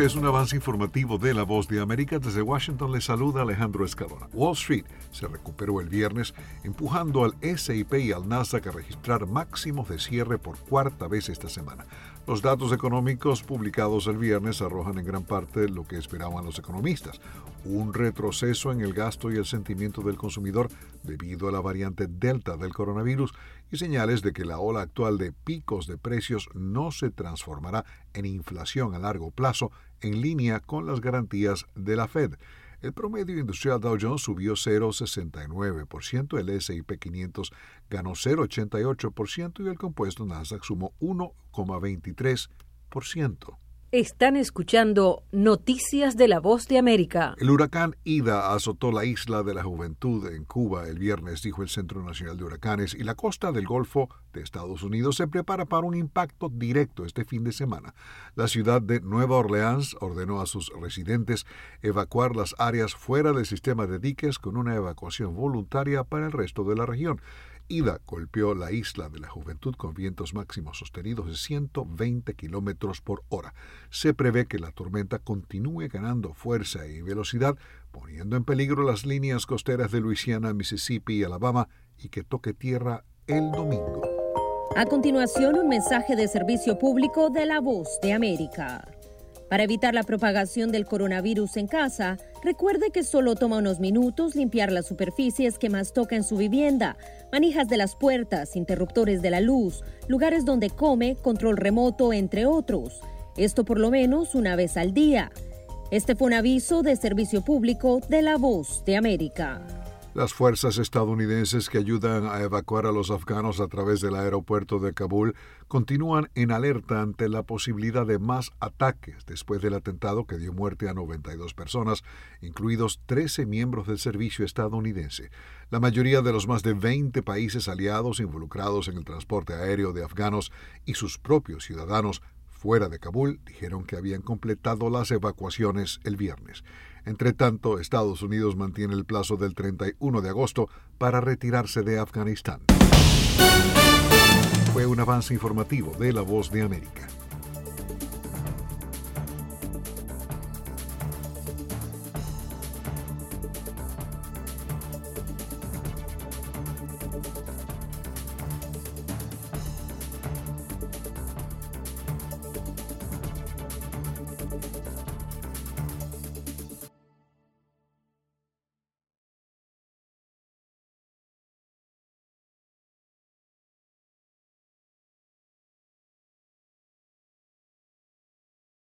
Este es un avance informativo de La Voz de América. Desde Washington le saluda Alejandro Escalona. Wall Street se recuperó el viernes, empujando al SIP y al Nasdaq a registrar máximos de cierre por cuarta vez esta semana. Los datos económicos publicados el viernes arrojan en gran parte lo que esperaban los economistas, un retroceso en el gasto y el sentimiento del consumidor debido a la variante Delta del coronavirus y señales de que la ola actual de picos de precios no se transformará en inflación a largo plazo en línea con las garantías de la Fed. El promedio industrial Dow Jones subió 0,69%, el S&P 500 ganó 0,88% y el compuesto Nasdaq sumó 1,23%. Están escuchando Noticias de la Voz de América. El huracán Ida azotó la isla de la Juventud en Cuba el viernes, dijo el Centro Nacional de Huracanes, y la costa del Golfo de Estados Unidos se prepara para un impacto directo este fin de semana. La ciudad de Nueva Orleans ordenó a sus residentes evacuar las áreas fuera del sistema de diques con una evacuación voluntaria para el resto de la región. Ida golpeó la isla de la Juventud con vientos máximos sostenidos de 120 kilómetros por hora. Se prevé que la tormenta continúe ganando fuerza y velocidad, poniendo en peligro las líneas costeras de Luisiana, Mississippi y Alabama, y que toque tierra el domingo. A continuación, un mensaje de servicio público de la Voz de América. Para evitar la propagación del coronavirus en casa, recuerde que solo toma unos minutos limpiar las superficies que más toca en su vivienda, manijas de las puertas, interruptores de la luz, lugares donde come, control remoto, entre otros. Esto por lo menos una vez al día. Este fue un aviso de servicio público de La Voz de América. Las fuerzas estadounidenses que ayudan a evacuar a los afganos a través del aeropuerto de Kabul continúan en alerta ante la posibilidad de más ataques después del atentado que dio muerte a 92 personas, incluidos 13 miembros del servicio estadounidense. La mayoría de los más de 20 países aliados involucrados en el transporte aéreo de afganos y sus propios ciudadanos fuera de Kabul dijeron que habían completado las evacuaciones el viernes. Entre tanto, Estados Unidos mantiene el plazo del 31 de agosto para retirarse de Afganistán. Fue un avance informativo de La Voz de América.